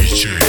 DJ.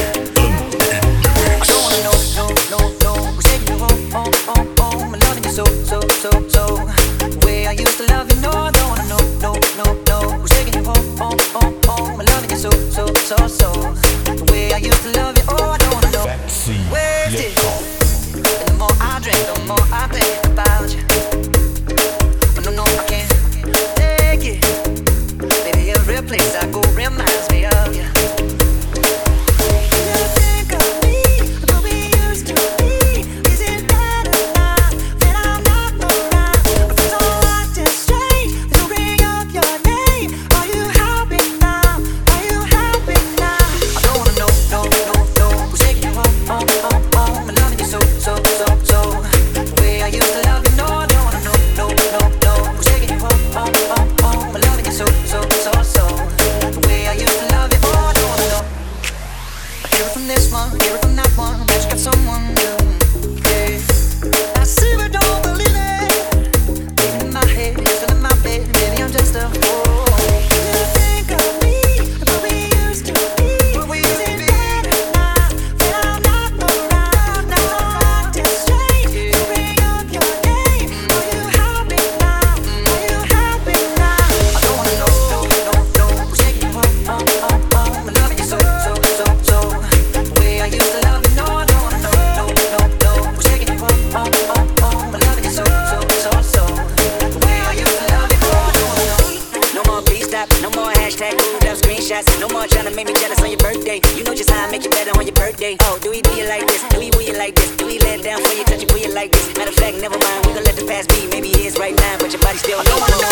Oh, do we do you like this? Do we will you like this? Do we let down for you? Touch you, will you like this? Matter of fact, never mind. We gon' let the past be. Maybe it is right now, but your body still. I don't wanna know.